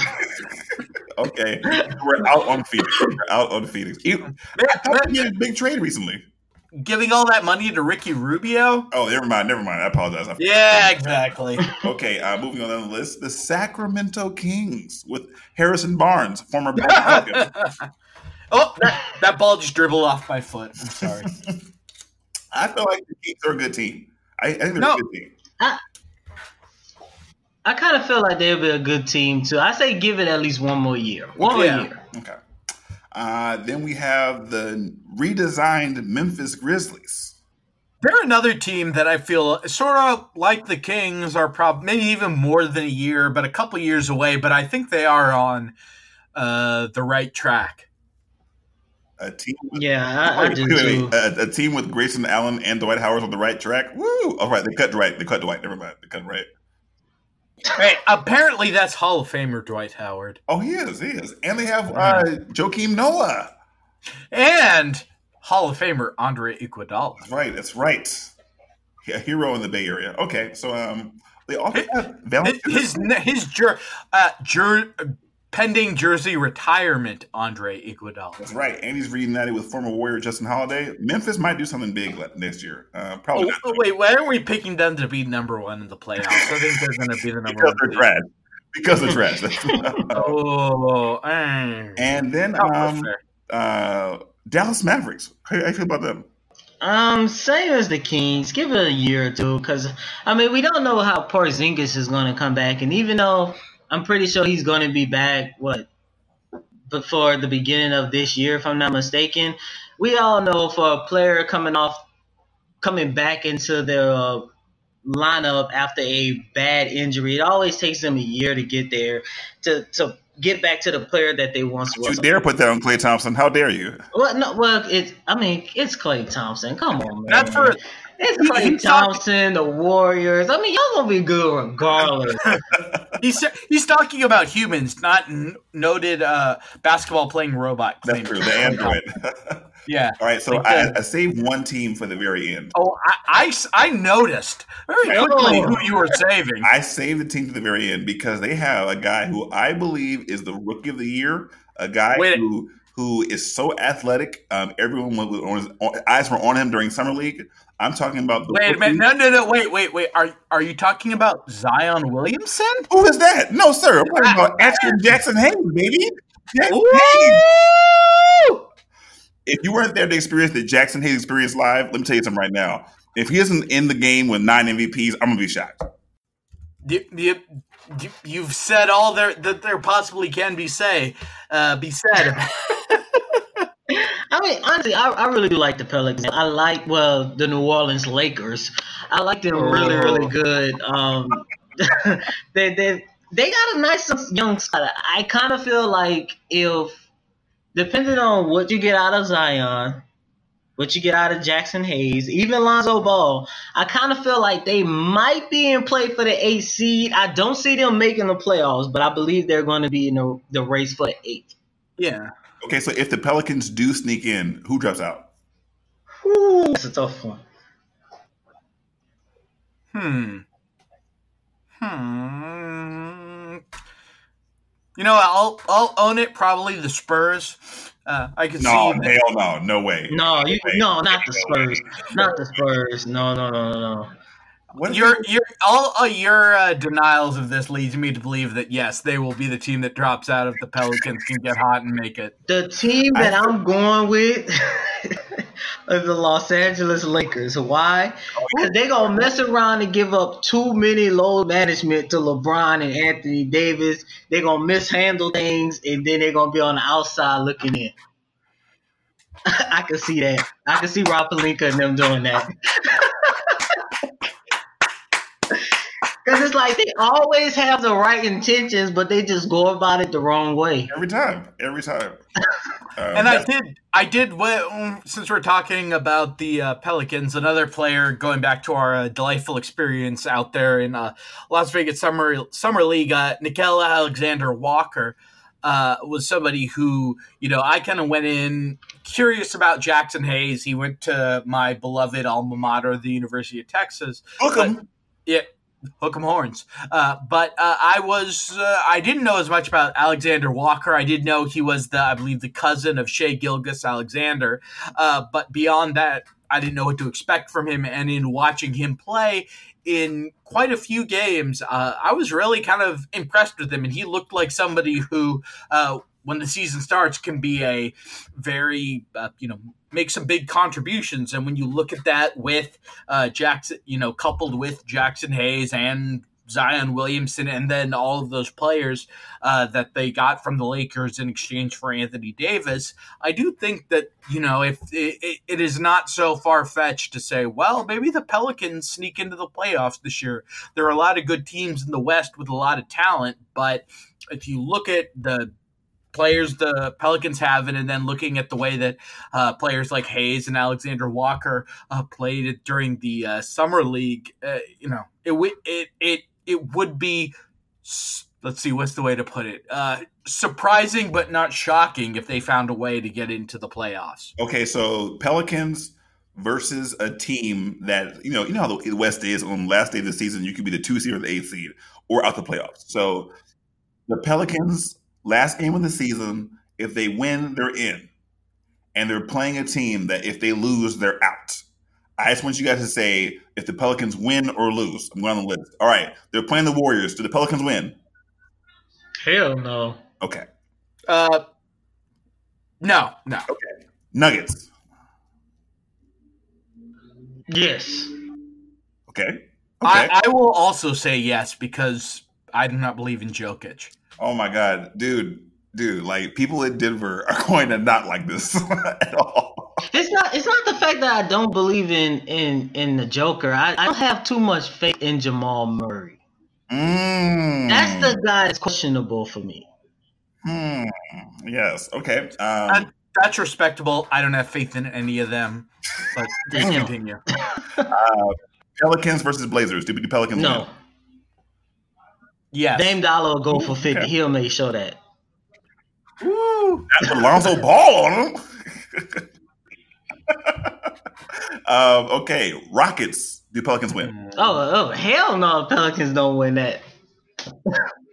okay, we're out on Phoenix. We're out on Phoenix. I thought he had a big trade recently giving all that money to Ricky Rubio? Oh, never mind, never mind. I apologize. I yeah, exactly. okay, uh, moving on down the list, the Sacramento Kings with Harrison Barnes, former Oh, that, that ball just dribbled off my foot. I'm sorry. I feel like the Kings are a good team. I, I think they're No. a good team. I I kind of feel like they'll be a good team too. I say give it at least one more year. One Yeah. more year. Okay. Uh, then we have the redesigned Memphis Grizzlies. They're another team that I feel sort of like the Kings are probably maybe even more than a year, but a couple years away. But I think they are on uh, the right track. A team. With, Yeah, I, I Wait, do wait, too. wait. A, a team with Grayson Allen and Dwight Howard on the right track. Woo! All right, they cut Dwight. They cut Dwight. Never mind. They cut Dwight. Hey, apparently that's Hall of Famer Dwight Howard Oh, he is. He is. And they have uh, Joakim Noah. and Hall of Famer Andre Iguodala. That's right. That's right. Yeah, hero in the Bay Area. Okay, so um, they also have Valanciunas. His his jer- uh, jer- pending jersey retirement, Andre Iguodala. That's right. And he's reunited with former Warrior Justin Holiday. Memphis might do something big next year. Uh, probably Oh, not oh, wait, why aren't we picking them to be number one in the playoffs? I think they're going to be the number because one. they're seed. trash. Because they're trash. Oh, eh. and then um, uh, Dallas Mavericks. How how you feel about them? Um, same as the Kings. Give it a year or two, because I mean we don't know how Porzingis is going to come back, and even though I'm pretty sure he's going to be back, what before the beginning of this year, if I'm not mistaken, we all know for a player coming off, coming back into their uh, lineup after a bad injury, it always takes them a year to get there to to get back to the player that they once You dare put that on Klay Thompson? How dare you? Well, no, well, it's. I mean, it's Klay Thompson. Come on, man. Not for It's He- Klay Thompson, the Warriors. I mean, y'all gonna be good regardless. he's he's talking about humans, not n- noted uh, basketball playing robot. That's true. The android. Yeah. All right, so Like I, the- I saved one team for the very end. Oh, I, I s- I noticed very quickly who you were saving. I saved the team to the very end because they have a guy who I believe is the rookie of the year, a guy Wait. who who is so athletic. Um, everyone was on his, on, eyes were on him during summer league. I'm talking about the Wait a minute. No, no, no. Wait, wait, wait. Are are you talking about Zion Williamson? Who is that? No, sir. I'm talking about Ashton Jaxson Hayes, baby. Jaxson Hayes. If you weren't there to experience the Jaxson Hayes experience live, let me tell you something right now. If he isn't in the game with nine MVPs, I'm gonna be shocked. You, you, you, you've said all there that there possibly can be say uh, be said. I mean, honestly, I, I really do like the Pelicans. I like well the New Orleans Lakers. I like them really, really good. Um, they they they got a nice young side. I kind of feel like if depending on what you get out of Zion, what you get out of Jaxson Hayes, even Lonzo Ball, I kind of feel like they might be in play for the eighth seed. I don't see them making the playoffs, but I believe they're going to be in the, the race for the eighth. Yeah. Okay, so if the Pelicans do sneak in, who drops out? Ooh, that's a tough one. Hmm. Hmm. You know, I'll I'll own it. Probably the Spurs. Uh, I can No, see. that- hell no, no way. No, you, no, not the Spurs. Not the Spurs. No, no, no, no, no. What Your they- your all uh, your uh, denials of this leads me to believe that yes, they will be the team that drops out if the Pelicans can get hot and make it. The team that I- I'm going with is the Los Angeles Lakers. Why? Because they're gonna mess around and give up too many load management to LeBron and Anthony Davis. They're gonna mishandle things, and then they're gonna be on the outside looking in. I can see that. I can see Rob Pelinka and them doing that. Because it's like they always have the right intentions, but they just go about it the wrong way. every time, every time. Uh, And I that's- did, I did. well, Since we're talking about the uh, Pelicans, another player going back to our uh, delightful experience out there in uh, Las Vegas Summer Summer League, uh, Nickeil Alexander Walker uh, was somebody who you know I kind of went in curious about Jaxson Hayes. He went to my beloved alma mater, the University of Texas. Hook 'em. Yeah, hook 'em horns. Uh, but uh, I was uh, I didn't know as much about Alexander Walker. I did know he was the I believe the cousin of Shai Gilgeous Alexander. Uh, but beyond that, I didn't know what to expect from him. And in watching him play in quite a few games, uh, I was really kind of impressed with him. And he looked like somebody who uh, when the season starts can be a very you know make some big contributions and when you look at that with uh, Jaxson you know coupled with Jaxson Hayes and Zion Williamson and then all of those players uh, that they got from the Lakers in exchange for Anthony Davis, I do think that you know if it, it is not so far fetched to say, well, maybe the Pelicans sneak into the playoffs this year. There are a lot of good teams in the West with a lot of talent, but if you look at the players the Pelicans have, it and then looking at the way that uh, players like Hayes and Alexander Walker uh, played it during the uh, summer league, uh, you know, it it it it would be. Let's see, what's the way to put it? Uh, surprising, but not shocking if they found a way to get into the playoffs. Okay, so Pelicans versus a team that you know, you know how the West is on the last day of the season, you could be the two seed or the eighth seed or out the playoffs. So the Pelicans last game of the season, if they win, they're in. And they're playing a team that if they lose, they're out. I just want you guys to say if the Pelicans win or lose. I'm going on the list. All right. They're playing the Warriors. Do the Pelicans win? Hell no. Okay. Uh no, no. Okay. Nuggets. Yes. Okay. Okay. I, I will also say yes because I do not believe in Jokic. Oh my god, dude, dude! Like people in Denver are going to not like this at all. It's not. It's not the fact that I don't believe in in in the Joker. I, I don't have too much faith in Jamal Murray. Mm. That's the guy that's questionable for me. Hmm. Yes. Okay. Um, That- that's respectable. I don't have faith in any of them, but continue. uh, Pelicans versus Blazers. Do the Pelicans No, win? Yes. Dame Dolla will go for fifty. Okay. He'll make sure that. Woo. That's Alonzo Ball on him. um, okay, Rockets. Do Pelicans win? Oh, oh hell no! Pelicans don't win that.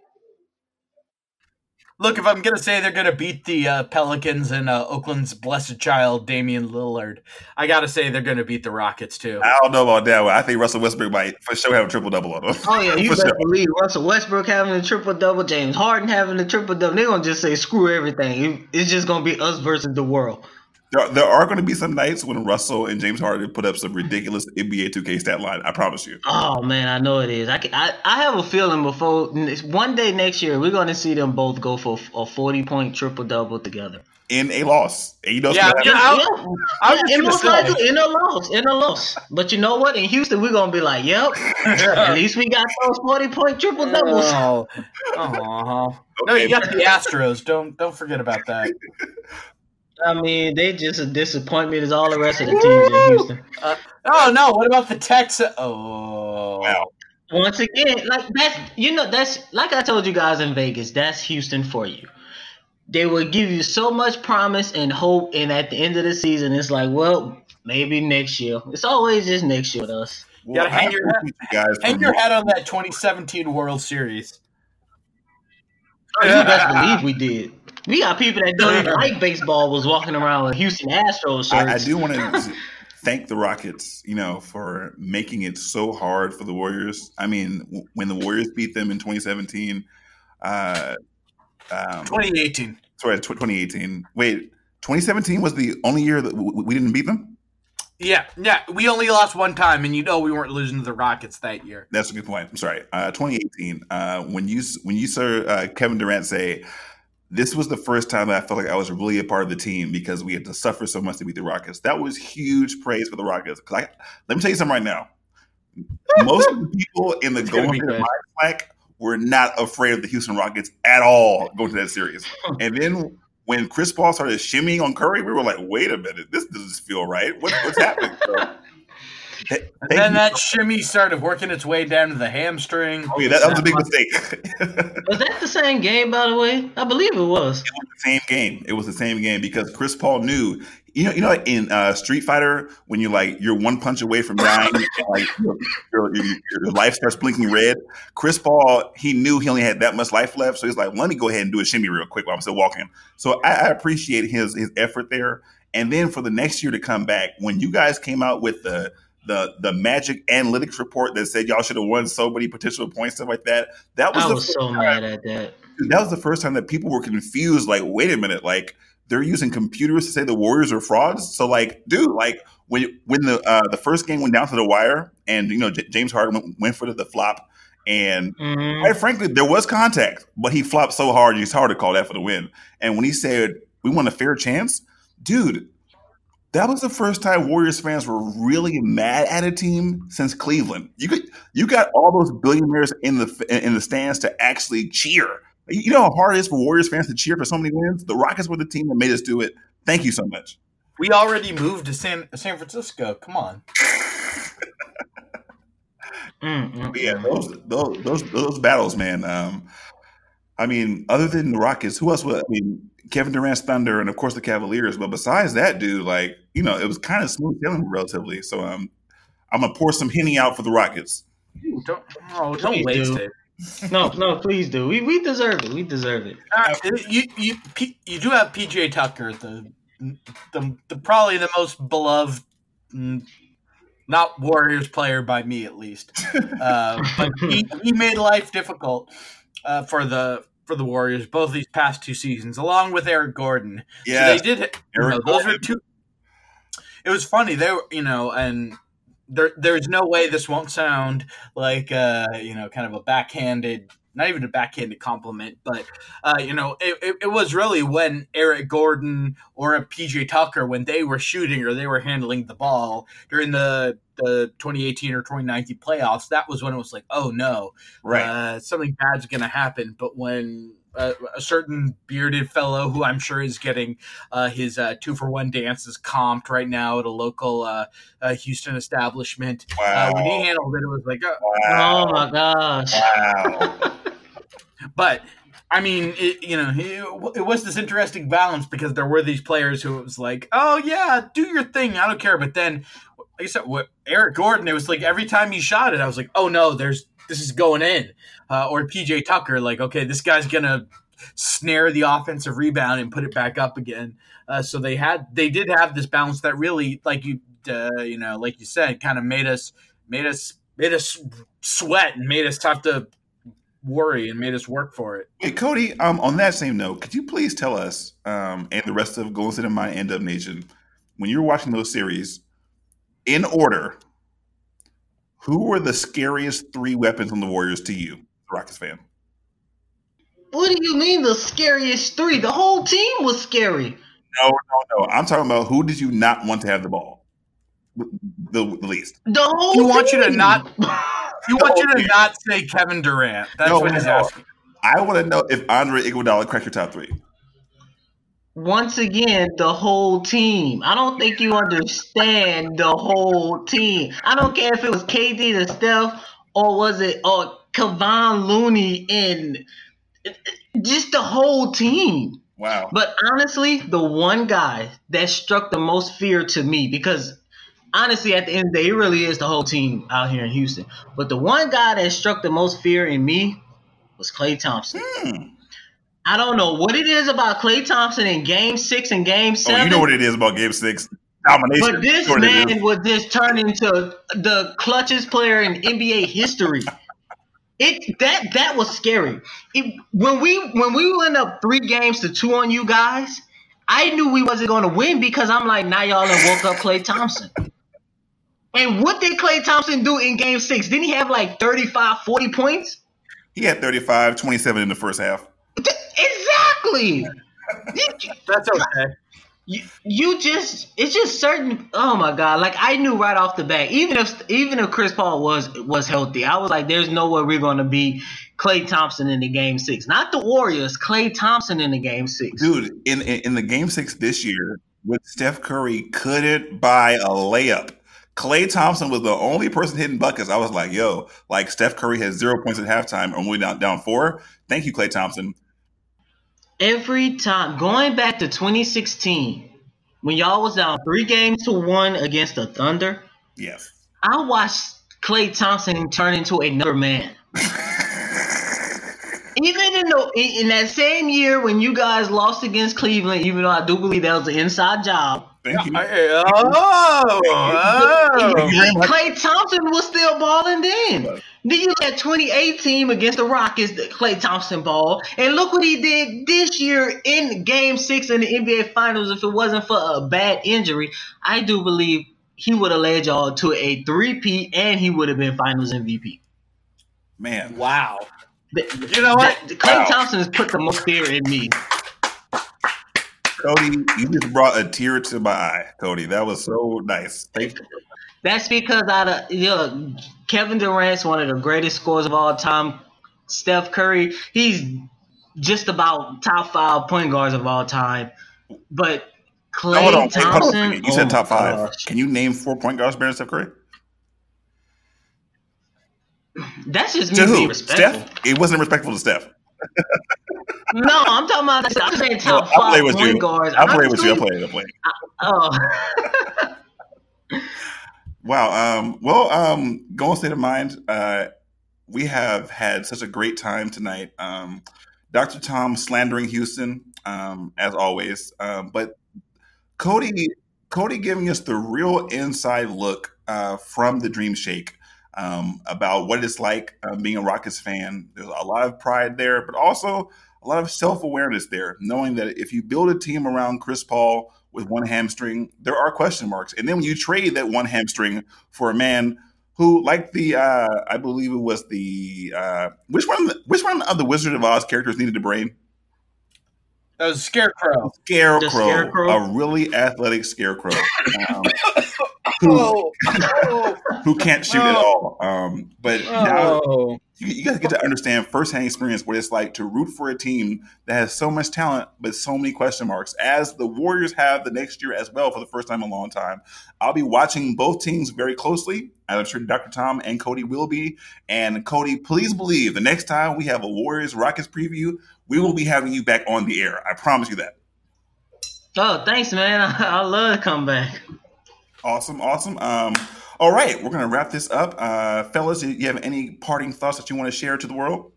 Look, if I'm gonna say they're gonna beat the uh, Pelicans and uh, Oakland's blessed child Damian Lillard, I gotta say they're gonna beat the Rockets too. I don't know about that one. I think Russell Westbrook might for sure have a triple double on them. Oh yeah, you better sure. believe Russell Westbrook having a triple double, James Harden having a triple double. They're gonna just say screw everything. It's just gonna be us versus the world. There, there are going to be some nights when Russell and James Harden put up some ridiculous NBA 2K stat line. I promise you. Oh man, I know it is. I, can, I I have a feeling before one day next year we're gonna see them both go for a forty point triple double together. In a loss, and you know, what's Yeah, gonna yeah. I'll- I Yeah, just most likely in a loss, in a loss. But you know what? In Houston, we're gonna be like, "Yep, at least we got those forty point triple doubles." Oh, Aw. no, you got the Astros. Don't don't forget about that. I mean, they just a disappointment as all the rest of the teams in Houston. Uh, oh no, what about the Texas? Oh, Wow. Once again, like that's you know that's like I told you guys in Vegas, that's Houston for you. They will give you so much promise and hope, and at the end of the season, it's like, well, maybe next year. It's always just next year with us. You gotta hang your appreciate you guys. hang your hat on that 2017 World Series. Oh, you best believe we did. We got people that don't even like baseball was walking around with Houston Astros shirts. I, I do want to thank the Rockets, you know, for making it so hard for the Warriors. I mean, w- when the Warriors beat them in 2017, uh, um, 2018. sorry, tw- 2018. Wait, 2017 was the only year that w- w- we didn't beat them. Yeah, yeah. We only lost one time, and you know we weren't losing to the Rockets that year. That's a good point. I'm sorry. Uh, 2018. Uh, when you when you saw uh, Kevin Durant say, "This was the first time that I felt like I was really a part of the team because we had to suffer so much to beat the Rockets." That was huge praise for the Rockets. Because let me tell you something right now. Most of the people in the It's gonna Golden be State. Slack were not afraid of the Houston Rockets at all going to that series. And then when Chris Paul started shimmying on Curry, we were like, "Wait a minute, this doesn't feel right. What, what's happening?" So, And then you that shimmy started working its way down to the hamstring. Oh yeah, that, that was a big mistake. was that the same game, by the way? I believe it was. It was the same game. It was the same game because Chris Paul knew. You know, you know, like in uh, Street Fighter, when you're like you're one punch away from dying, and, like your, your, your, your life starts blinking red. Chris Paul, he knew he only had that much life left, so he's like, "Let me go ahead and do a shimmy real quick while I'm still walking." So I, I appreciate his his effort there. And then for the next year to come back, when you guys came out with the the the Magic analytics report that said y'all should have won so many potential points, stuff like that. That was I was so time- mad at that. that was the first time that people were confused. Like, wait a minute, like they're using computers to say the Warriors are frauds. So, like, dude, like when when the uh, the first game went down to the wire, and you know J- James Harden went, went for the flop, and Mhm. quite frankly, there was contact, but he flopped so hard, it's hard to call that for the win. And when he said we want a fair chance, dude. That was the first time Warriors fans were really mad at a team since Cleveland. You could, you got all those billionaires in the in the stands to actually cheer. You know how hard it is for Warriors fans to cheer for so many wins. The Rockets were the team that made us do it. Thank you so much. We already moved to San San Francisco. Come on. Mm, mm, yeah, mm. those those those, those battles, man. Um, I mean, other than the Rockets, who else? Was, I mean, Kevin Durant's Thunder, and of course the Cavaliers. But besides that, dude, like you know, it was kind of smooth sailing relatively. So um, I'm gonna pour some henny out for the Rockets. Don't oh, don't Please waste do. it. No, no, please do. We we deserve it. We deserve it. Uh, you you P- you do have PJ Tucker, the the, the probably the most beloved, mm, not Warriors player by me at least. Uh, but he, he made life difficult uh, for the for the Warriors both these past two seasons, along with Eric Gordon. Yeah, So they did. You know, those were two. It was funny. They were, you know, and there, there's no way this won't sound like, uh, you know, kind of a backhanded, not even a backhanded compliment, but, uh, you know, it, it, it was really when Eric Gordon or a PJ Tucker, when they were shooting or they were handling the ball during the the 2018 or 2019 playoffs, that was when it was like, oh no, right. uh, something bad's going to happen. But when uh, a certain bearded fellow, who I'm sure is getting uh, his uh, two for one dances comped right now at a local uh, uh, Houston establishment, uh, wow. when he handled it, it was like, uh, wow. Oh my gosh. Wow. but. I mean, it, you know, it, it was this interesting balance because there were these players who it was like, "Oh yeah, do your thing, I don't care." But then, like I said, what Eric Gordon, it was like every time he shot it, I was like, "Oh no, there's this is going in." Uh, or PJ Tucker, like, okay, this guy's gonna snare the offensive rebound and put it back up again. Uh, so they had, they did have this balance that really, like you, uh, you know, like you said, kind of made us, made us, made us sweat and made us have to worry and made us work for it. Hey, Cody, um, on that same note, could you please tell us um, and the rest of Golden State and my End Up Nation, when you're watching those series, in order, who were the scariest three weapons on the Warriors to you, Rockets fan? What do you mean the scariest three? The whole team was scary. No, no, no. I'm talking about who did you not want to have the ball the, the, the least? The whole You want you to team. not- You want you to Okay. not say Kevin Durant. That's No, what he's no. asking. I want to know if Andre Iguodala cracked your top three. Once again, the whole team. I don't think you understand the whole team. I don't care if it was KD to Steph or was it or Kevon Looney and just the whole team. Wow. But honestly, the one guy that struck the most fear to me, because honestly, at the end of the day, it really is the whole team out here in Houston. But the one guy that struck the most fear in me was Klay Thompson. Hmm. I don't know what it is about Klay Thompson in Game Six and Game Oh, Seven. you know what it is about Game Six domination. but this You know what it is. man would just turn into the clutchest player in NBA history. It that that was scary. It, when we when we went up three games to two on you guys, I knew we wasn't going to win because I'm like, now y'all done woke up Klay Thompson. And what did Klay Thompson do in game six? Didn't he have like 35, 40 points? He had 35, 27 in the first half. Exactly. That's okay. you, you just it's just certain oh my god like i knew right off the bat even if even if chris paul was was healthy i was like there's no way we're going to be klay thompson in the game six not the warriors klay thompson in the game six Dude, in, in in the game six this year, with Steph Curry couldn't buy a layup. Klay Thompson was the only person hitting buckets. I was like, yo, like Steph Curry has zero points at halftime and we're down, down four. Thank you, Clay Thompson. every time going back to 2016 when y'all was down three games to one against the thunder Yes. i watched klay thompson turn into another man even in the in that same year when you guys lost against Cleveland, even though I do believe that was an inside job, Thank you. Oh, oh. Klay Thompson was still balling then. Then you had 2018 against the Rockets, that Klay Thompson ball, and look what he did this year in Game Six in the NBA Finals. If it wasn't for a bad injury, I do believe he would have led y'all to a three P, and he would have been Finals MVP. Man, Wow. You know what? Klay Wow. Thompson has put the most fear in me. Cody, you just brought a tear to my eye, Cody. That was so nice. Thank you. That's because out of you know, Kevin Durant's one of the greatest scorers of all time. Steph Curry, he's just about top five point guards of all time. But Klay Hold on, wait, hold on Thompson. You oh said my top five. gosh. Can you name four point guards better than Steph Curry? That's just me To being who? respectful. Steph? It wasn't respectful to Steph. No, I'm talking about. I'm saying No, top I'll play five with point you. guards. I'll play with you. I'll Honestly, play. I'll play. Oh, Wow. Um, well, um, Golden State of Mind, uh, we have had such a great time tonight. Um, Dr. Tom slandering Houston, um, as always. Um, but Cody, Cody giving us the real inside look uh, from the Dream Shake um, about what it's like uh, being a Rockets fan. There's a lot of pride there, but also a lot of self awareness there, knowing that if you build a team around Chris Paul with one hamstring, there are question marks. And then when you trade that one hamstring for a man who, like the, uh, I believe it was the, uh, which one, which one of the Wizard of Oz characters needed a brain? That was Scarecrow. Scarecrow, The Scarecrow? a really athletic scarecrow, um, who, Oh, who can't shoot at all. Um, but now oh. you, you guys get to understand firsthand experience what it's like to root for a team that has so much talent but so many question marks as the warriors have the next year as well for the first time in a long time i'll be watching both teams very closely i'm sure dr tom and cody will be and cody please believe the next time we have a warriors rockets preview we will be having you back on the air. I promise you that. Oh, thanks, man. I, I love to come back. awesome awesome. Um all right we're gonna wrap this up. Uh fellas do you have any parting thoughts that you want to share to the world?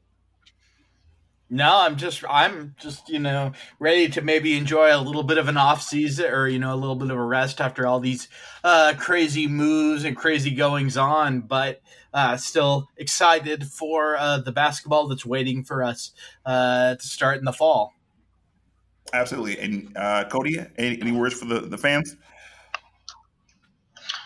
No, I'm just I'm just, you know, ready to maybe enjoy a little bit of an off season or, you know, a little bit of a rest after all these uh crazy moves and crazy goings on, but uh still excited for uh the basketball that's waiting for us uh to start in the fall. Absolutely. And uh, Cody, any, any words for the, the fans?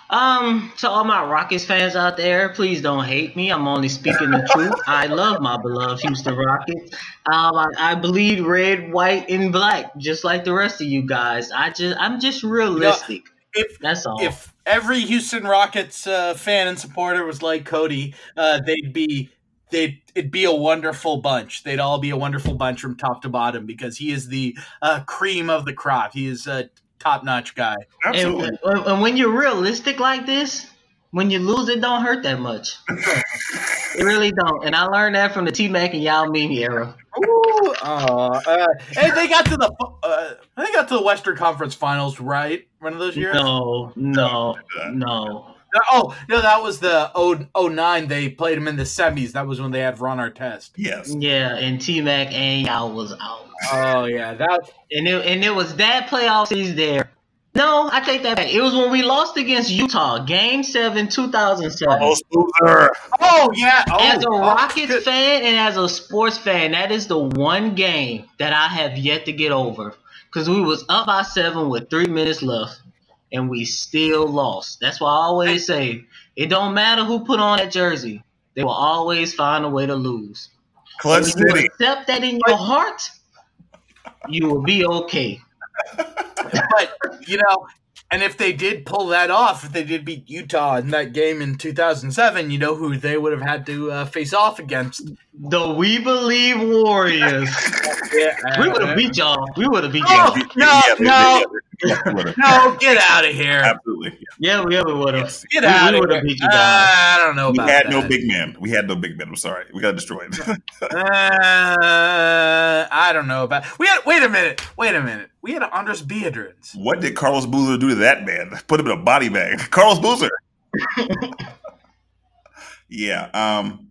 Um, to all my Rockets fans out there, please don't hate me. I'm only speaking the truth. I love my beloved Houston Rockets. Um, I, I bleed red, white, and black, just like the rest of you guys. I just, I'm just realistic. If That's all. if every Houston Rockets uh, fan and supporter was like Cody, uh, they'd be they'd it'd be a wonderful bunch. They'd all be a wonderful bunch from top to bottom because he is the uh, cream of the crop. He is a top notch guy. Absolutely. and- and when you're realistic like this, when you lose, it don't hurt that much. it really don't. And I learned that from the T Mac and Yao Ming era. Ooh, uh, uh, hey, they got to the uh, they got to the Western Conference Finals, right? One of those years. No, no, no. Oh no, that was the 0- 09. They played him in the semis. That was when they had Ron Artest. yes. Yeah, and T Mac and Yao was out. Oh yeah, that And it, and it was that playoff series there. No, I take that back. It was when we lost against Utah, Game Seven, two thousand seven. Oh, Oh yeah. Oh, as a oh, Rockets good. fan and as a sports fan, that is the one game that I have yet to get over. Because we was up by seven with three minutes left, and we still lost. That's why I always say it don't matter who put on that jersey; they will always find a way to lose. Clutch When you accept that in your heart, you will be okay. But you know, and if they did pull that off, if they did beat Utah in that game in 2007, you know who they would have had to uh, face off against. The We Believe Warriors. Yeah, we would have beat y'all. We would have beat Oh, y'all. no, Yeah, no, yeah, yeah, yeah. No! Get out of here! Absolutely. Yeah, we ever would have. Yes. Get We- out we of here! beat you Uh. I don't know We had that. no big man. We had no big man. I'm sorry. We got destroyed. Uh, I don't know about. We had. Wait a minute. Wait a minute. We had Andris Biedrins. what did Carlos Boozer do to that man? Put him in a body bag. Carlos Boozer. yeah. Um,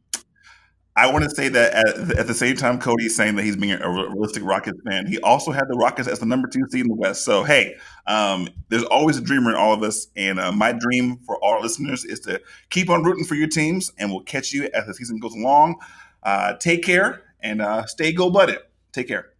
I want to say that at, at the same time, Cody's saying that he's being a realistic Rockets fan. He also had the Rockets as the number two seed in the West. So hey, um, there's always a dreamer in all of us, and uh, my dream for all listeners is to keep on rooting for your teams, and we'll catch you as the season goes along. Uh, take care and uh, stay go butted. Take care.